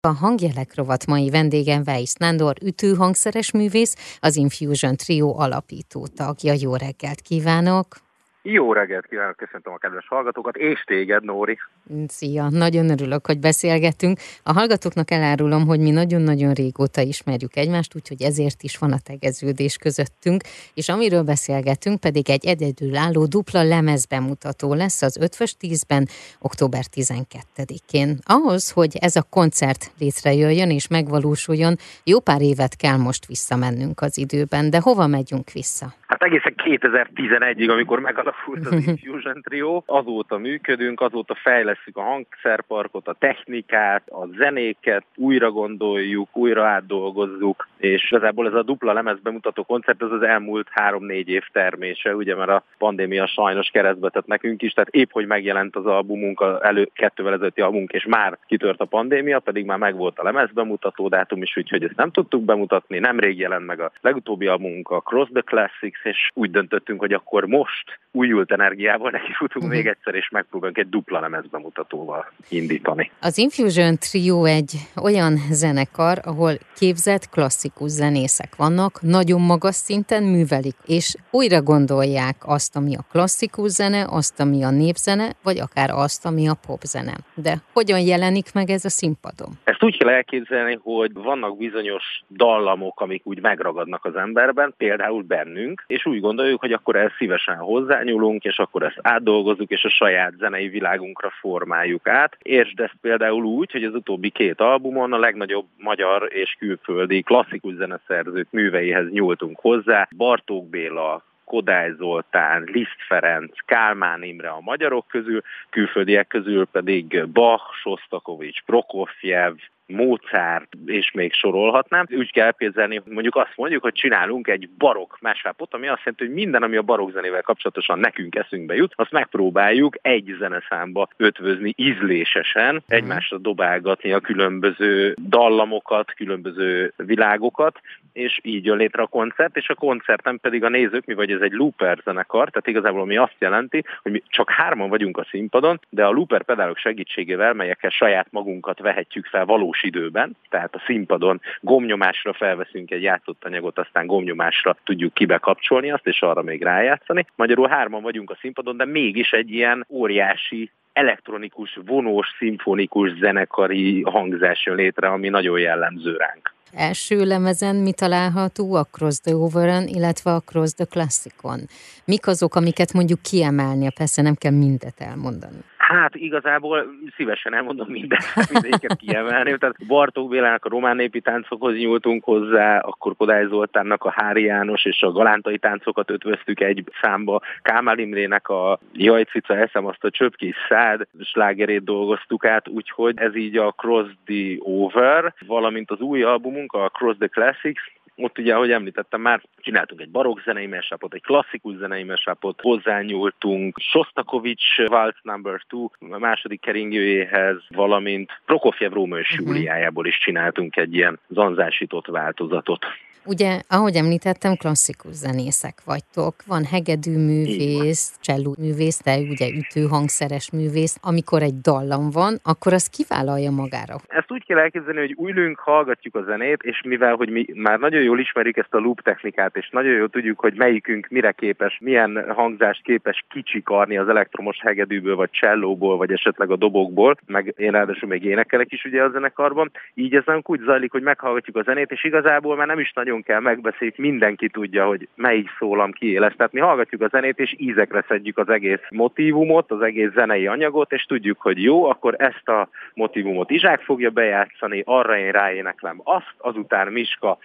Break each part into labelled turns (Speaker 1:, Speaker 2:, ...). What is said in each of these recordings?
Speaker 1: A hangjelek rovat mai vendégem Weiss Nándor, ütőhangszeres művész, az Infusion Trio alapító tagja. Jó reggelt kívánok!
Speaker 2: Jó reggelt kívánok, köszöntöm a kedves hallgatókat, és téged, Nóri.
Speaker 1: Szia, nagyon örülök, hogy beszélgetünk. A hallgatóknak elárulom, hogy mi nagyon-nagyon régóta ismerjük egymást, úgyhogy ezért is van a tegeződés közöttünk, és amiről beszélgetünk pedig egy egyedülálló dupla lemezbemutató lesz az 5 10-ben, október 12-én. Ahhoz, hogy ez a koncert létrejöjjön és megvalósuljon, jó pár évet kell most visszamennünk az időben, de hova megyünk vissza?
Speaker 2: Hát egészen 2011-ig, amikor megalakult az Infusion Trio, azóta működünk, azóta fejlesztjük a hangszerparkot, a technikát, a zenéket, újra gondoljuk, újra átdolgozzuk, és igazából ez a dupla lemez bemutató koncert, ez az elmúlt három-négy év termése, ugye, mert a pandémia sajnos keresztbe tett nekünk is, tehát épp, hogy megjelent az albumunk, az elő kettővel ezelőtti albumunk, és már kitört a pandémia, pedig már megvolt a lemez bemutató dátum is, úgyhogy ezt nem tudtuk bemutatni, nemrég jelent meg a legutóbbi albumunk, a Cross the Classics, és úgy döntöttünk, hogy akkor most újult energiával neki futunk uh-huh. még egyszer, és megpróbálunk egy dupla lemez bemutatóval indítani.
Speaker 1: Az Infusion Trio egy olyan zenekar, ahol képzett klasszikus zenészek vannak, nagyon magas szinten művelik, és újra gondolják azt, ami a klasszikus zene, azt, ami a népzene, vagy akár azt, ami a popzene. De hogyan jelenik meg ez a színpadon?
Speaker 2: Ezt úgy kell elképzelni, hogy vannak bizonyos dallamok, amik úgy megragadnak az emberben, például bennünk, és úgy gondoljuk, hogy akkor ezt szívesen hozzányúlunk, és akkor ezt átdolgozzuk, és a saját zenei világunkra formáljuk át. Értsd ezt például úgy, hogy az utóbbi két albumon a legnagyobb magyar és külföldi klasszikus zeneszerzők műveihez nyúltunk hozzá. Bartók Béla, Kodály Zoltán, Liszt Ferenc, Kálmán Imre a magyarok közül, külföldiek közül pedig Bach, Sostakovics, Prokofjev, Mozart, és még sorolhatnám. Úgy kell elképzelni, mondjuk azt mondjuk, hogy csinálunk egy barokk mesápot, ami azt jelenti, hogy minden, ami a barokk zenével kapcsolatosan nekünk eszünkbe jut, azt megpróbáljuk egy zeneszámba ötvözni ízlésesen, mhm. egymásra dobálgatni a különböző dallamokat, különböző világokat, és így jön létre a koncert, és a koncerten pedig a nézők, mi vagy ez egy looper zenekar, tehát igazából mi azt jelenti, hogy mi csak hárman vagyunk a színpadon, de a looper pedálok segítségével, melyekkel saját magunkat vehetjük fel valós valós időben, tehát a színpadon gomnyomásra felveszünk egy játszott anyagot, aztán gomnyomásra tudjuk kibekapcsolni azt, és arra még rájátszani. Magyarul hárman vagyunk a színpadon, de mégis egy ilyen óriási elektronikus, vonós, szimfonikus zenekari hangzás jön létre, ami nagyon jellemző ránk.
Speaker 1: Első lemezen mi található a Cross the Over-en, illetve a Cross the Classicon? Mik azok, amiket mondjuk kiemelni? Persze nem kell mindet elmondani.
Speaker 2: Hát igazából szívesen elmondom minden, mindegyiket kiemelni. Tehát Bartók Bélának a román népi táncokhoz nyúltunk hozzá, akkor Kodály Zoltánnak a Hári János és a galántai táncokat ötvöztük egy számba. Kámál Imrének a Jajcica eszem azt a csöpkés szád slágerét dolgoztuk át, úgyhogy ez így a Cross the Over, valamint az új albumunk, a Cross the Classics, ott ugye, ahogy említettem már, csináltunk egy barokk zenei mesápot, egy klasszikus zenei mesápot, hozzányúltunk Sostakovics Waltz Number 2 a második keringőjéhez, valamint Prokofjev Róma és uh-huh. Júliájából is csináltunk egy ilyen zanzásított változatot.
Speaker 1: Ugye, ahogy említettem, klasszikus zenészek vagytok. Van hegedű művész, cselló művész, de ugye ütőhangszeres művész. Amikor egy dallam van, akkor az kivállalja magára.
Speaker 2: Ezt úgy kell elképzelni, hogy ülünk, hallgatjuk a zenét, és mivel, hogy mi már nagyon jól ismerjük ezt a loop technikát, és nagyon jól tudjuk, hogy melyikünk mire képes, milyen hangzást képes kicsikarni az elektromos hegedűből, vagy csellóból, vagy esetleg a dobokból, meg én ráadásul még énekelek is ugye a zenekarban, így ez nem úgy zajlik, hogy meghallgatjuk a zenét, és igazából már nem is nagyon kell megbeszéljük, mindenki tudja, hogy melyik szólam kiéles. Tehát mi hallgatjuk a zenét, és ízekre szedjük az egész motivumot, az egész zenei anyagot, és tudjuk, hogy jó, akkor ezt a motivumot Izsák fogja bejátszani, arra én ráéneklem azt, azután Miska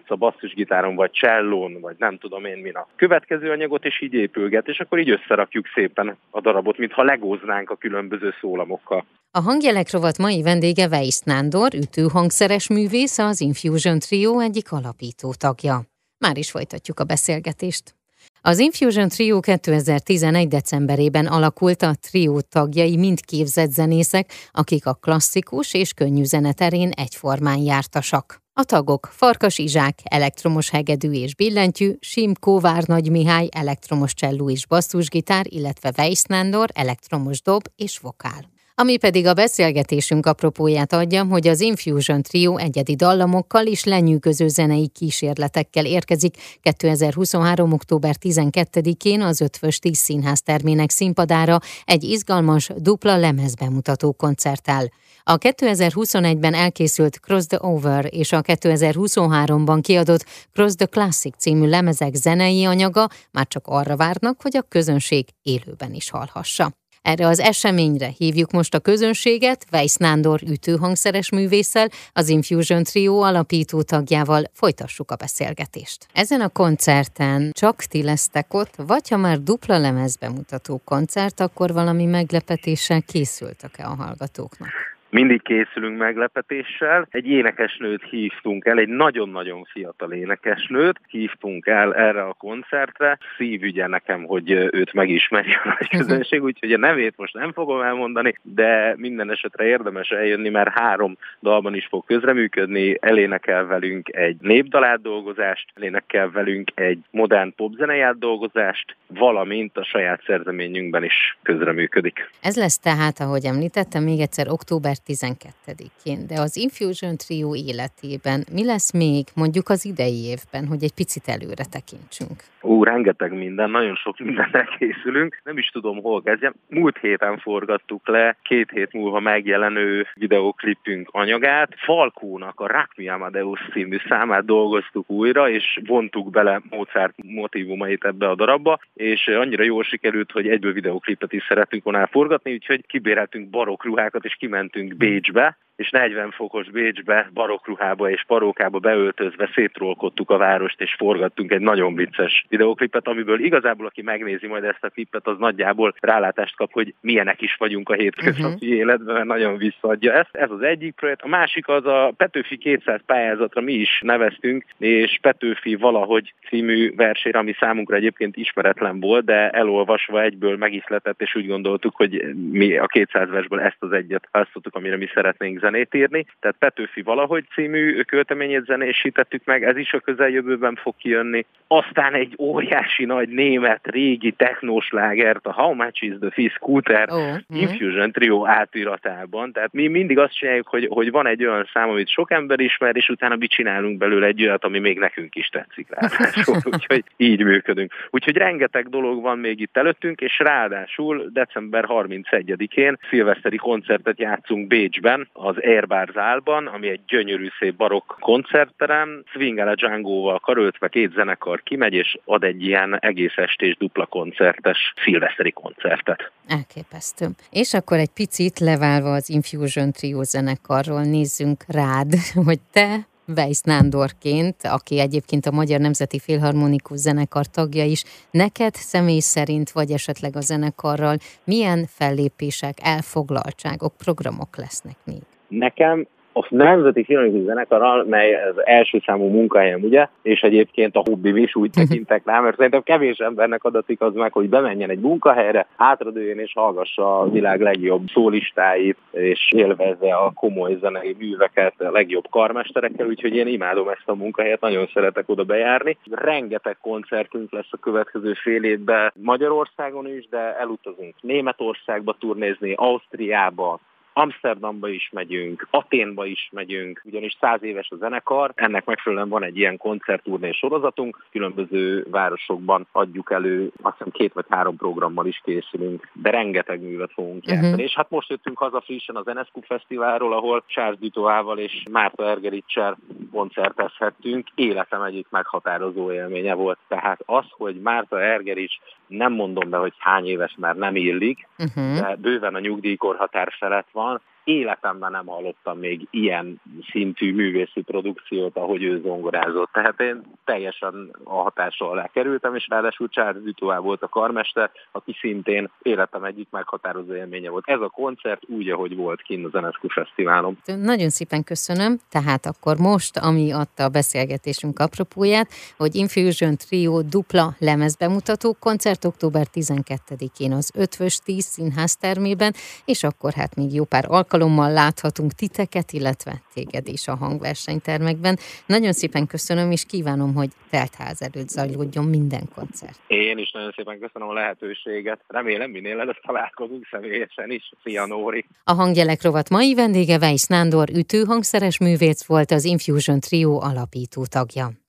Speaker 2: bejátsza basszusgitáron, vagy csellón, vagy nem tudom én min a következő anyagot, és így épülget, és akkor így összerakjuk szépen a darabot, mintha legóznánk a különböző szólamokkal.
Speaker 1: A hangjelek rovat mai vendége Weiss Nándor, ütőhangszeres művész, az Infusion Trio egyik alapító tagja. Már is folytatjuk a beszélgetést. Az Infusion Trio 2011. decemberében alakult a trio tagjai mind képzett zenészek, akik a klasszikus és könnyű zeneterén egyformán jártasak. A tagok Farkas Izsák, elektromos hegedű és billentyű, Sim Kóvár Nagy Mihály, elektromos cselló és basszusgitár, illetve Weiss Nándor, elektromos dob és vokál. Ami pedig a beszélgetésünk apropóját adja, hogy az Infusion Trio egyedi dallamokkal és lenyűgöző zenei kísérletekkel érkezik 2023. október 12-én az Ötvös Tíz Színház termének színpadára egy izgalmas dupla lemezbemutató koncerttel. A 2021-ben elkészült Cross the Over és a 2023-ban kiadott Cross the Classic című lemezek zenei anyaga már csak arra várnak, hogy a közönség élőben is hallhassa. Erre az eseményre hívjuk most a közönséget, Weiss Nándor ütőhangszeres művésszel, az Infusion Trio alapító tagjával folytassuk a beszélgetést. Ezen a koncerten csak ti lesztek ott, vagy ha már dupla lemez bemutató koncert, akkor valami meglepetéssel készültek-e a hallgatóknak?
Speaker 2: Mindig készülünk meglepetéssel. Egy énekesnőt hívtunk el, egy nagyon-nagyon fiatal énekesnőt hívtunk el erre a koncertre. Szívügye nekem, hogy őt megismeri a nagy közönség, úgyhogy a nevét most nem fogom elmondani, de minden esetre érdemes eljönni, mert három dalban is fog közreműködni. Elénekel velünk egy népdalátdolgozást, elénekel velünk egy modern popzenei átdolgozást, valamint a saját szerzeményünkben is közreműködik.
Speaker 1: Ez lesz tehát, ahogy említettem, még egyszer október 12-én, de az Infusion Trio életében mi lesz még mondjuk az idei évben, hogy egy picit előre tekintsünk?
Speaker 2: Ó, rengeteg minden, nagyon sok mindenre készülünk. Nem is tudom, hol kezdjem. Múlt héten forgattuk le két hét múlva megjelenő videoklipünk anyagát. Falkónak a Rock Me Amadeus című számát dolgoztuk újra, és vontuk bele Mozart motivumait ebbe a darabba, és annyira jól sikerült, hogy egyből videoklipet is szeretünk volna elforgatni, úgyhogy kibéreltünk barokk ruhákat, és kimentünk Bécsbe, és 40 fokos Bécsbe, barokkruhába és parókába beöltözve szétrolkodtuk a várost, és forgattunk egy nagyon vicces videoklipet, amiből igazából, aki megnézi majd ezt a klipet, az nagyjából rálátást kap, hogy milyenek is vagyunk a hétköznapi uh-huh. életben, mert nagyon visszaadja ezt. Ez az egyik projekt. A másik az a Petőfi 200 pályázatra mi is neveztünk, és Petőfi valahogy című versére, ami számunkra egyébként ismeretlen volt, de elolvasva egyből megiszletett, és úgy gondoltuk, hogy mi a 200 versből ezt az egyet választottuk, amire mi szeretnénk zenét írni. Tehát Petőfi valahogy című költeményét zenésítettük meg, ez is a közeljövőben fog kijönni. Aztán egy óriási nagy német régi technóslágert, a How Much is the Fizz Scooter oh. Infusion Trio átiratában. Tehát mi mindig azt csináljuk, hogy, hogy van egy olyan szám, amit sok ember ismer, és utána mi csinálunk belőle egy olyat, ami még nekünk is tetszik rá. Úgyhogy így működünk. Úgyhogy rengeteg dolog van még itt előttünk, és ráadásul december 31-én szilveszteri koncertet játszunk Bécsben, az Airbar Zálban, ami egy gyönyörű szép barokk koncertterem. Swingel Django-val karöltve két zenekar kimegy, és ad egy ilyen egész estés dupla koncertes szilveszteri koncertet.
Speaker 1: Elképesztő. És akkor egy picit leválva az Infusion Trio zenekarról nézzünk rád, hogy te Weiss Nándorként, aki egyébként a Magyar Nemzeti Filharmonikus Zenekar tagja is, neked személy szerint, vagy esetleg a zenekarral milyen fellépések, elfoglaltságok, programok lesznek még?
Speaker 2: Nekem a Nemzeti Filmonikus Zenekarral, mely az első számú munkahelyem, ugye, és egyébként a hobbim is úgy tekintek rá, mert szerintem kevés embernek adatik az meg, hogy bemenjen egy munkahelyre, hátradőjön és hallgassa a világ legjobb szólistáit, és élvezze a komoly zenei műveket a legjobb karmesterekkel, úgyhogy én imádom ezt a munkahelyet, nagyon szeretek oda bejárni. Rengeteg koncertünk lesz a következő fél évben Magyarországon is, de elutazunk Németországba turnézni, Ausztriába, Amsterdamba is megyünk, Aténba is megyünk, ugyanis száz éves a zenekar, ennek megfelelően van egy ilyen koncertturné sorozatunk, különböző városokban adjuk elő, azt hiszem két vagy három programmal is készülünk, de rengeteg művet fogunk uh-huh. És hát most jöttünk haza frissen az NSQ Fesztiválról, ahol Charles Dutoával és Márta Ergericsel koncertezhettünk. Életem egyik meghatározó élménye volt. Tehát az, hogy Márta Ergerics nem mondom be, hogy hány éves, mert nem illik, uh-huh. de bőven a nyugdíjkorhatár felett van, on. Életemben nem hallottam még ilyen szintű művészi produkciót, ahogy ő zongorázott. Tehát én teljesen a hatása alá kerültem, és ráadásul Charles Dutois volt a karmester, aki szintén életem egyik meghatározó élménye volt. Ez a koncert úgy, ahogy volt kint az Enescu Fesztiválon.
Speaker 1: Nagyon szépen köszönöm. Tehát akkor most, ami adta a beszélgetésünk apropóját, hogy Infusion Trio dupla lemezbemutató koncert október 12-én az Ötvös 10 színház termében, és akkor hát még jó pár alkalom alkalommal láthatunk titeket, illetve téged is a hangversenytermekben. Nagyon szépen köszönöm, és kívánom, hogy teltház előtt zajlódjon minden koncert.
Speaker 2: Én is nagyon szépen köszönöm a lehetőséget. Remélem minél előtt találkozunk személyesen is. Szia Nóri!
Speaker 1: A hangjelek rovat mai vendége Weiss Nándor ütőhangszeres művész volt az Infusion Trio alapító tagja.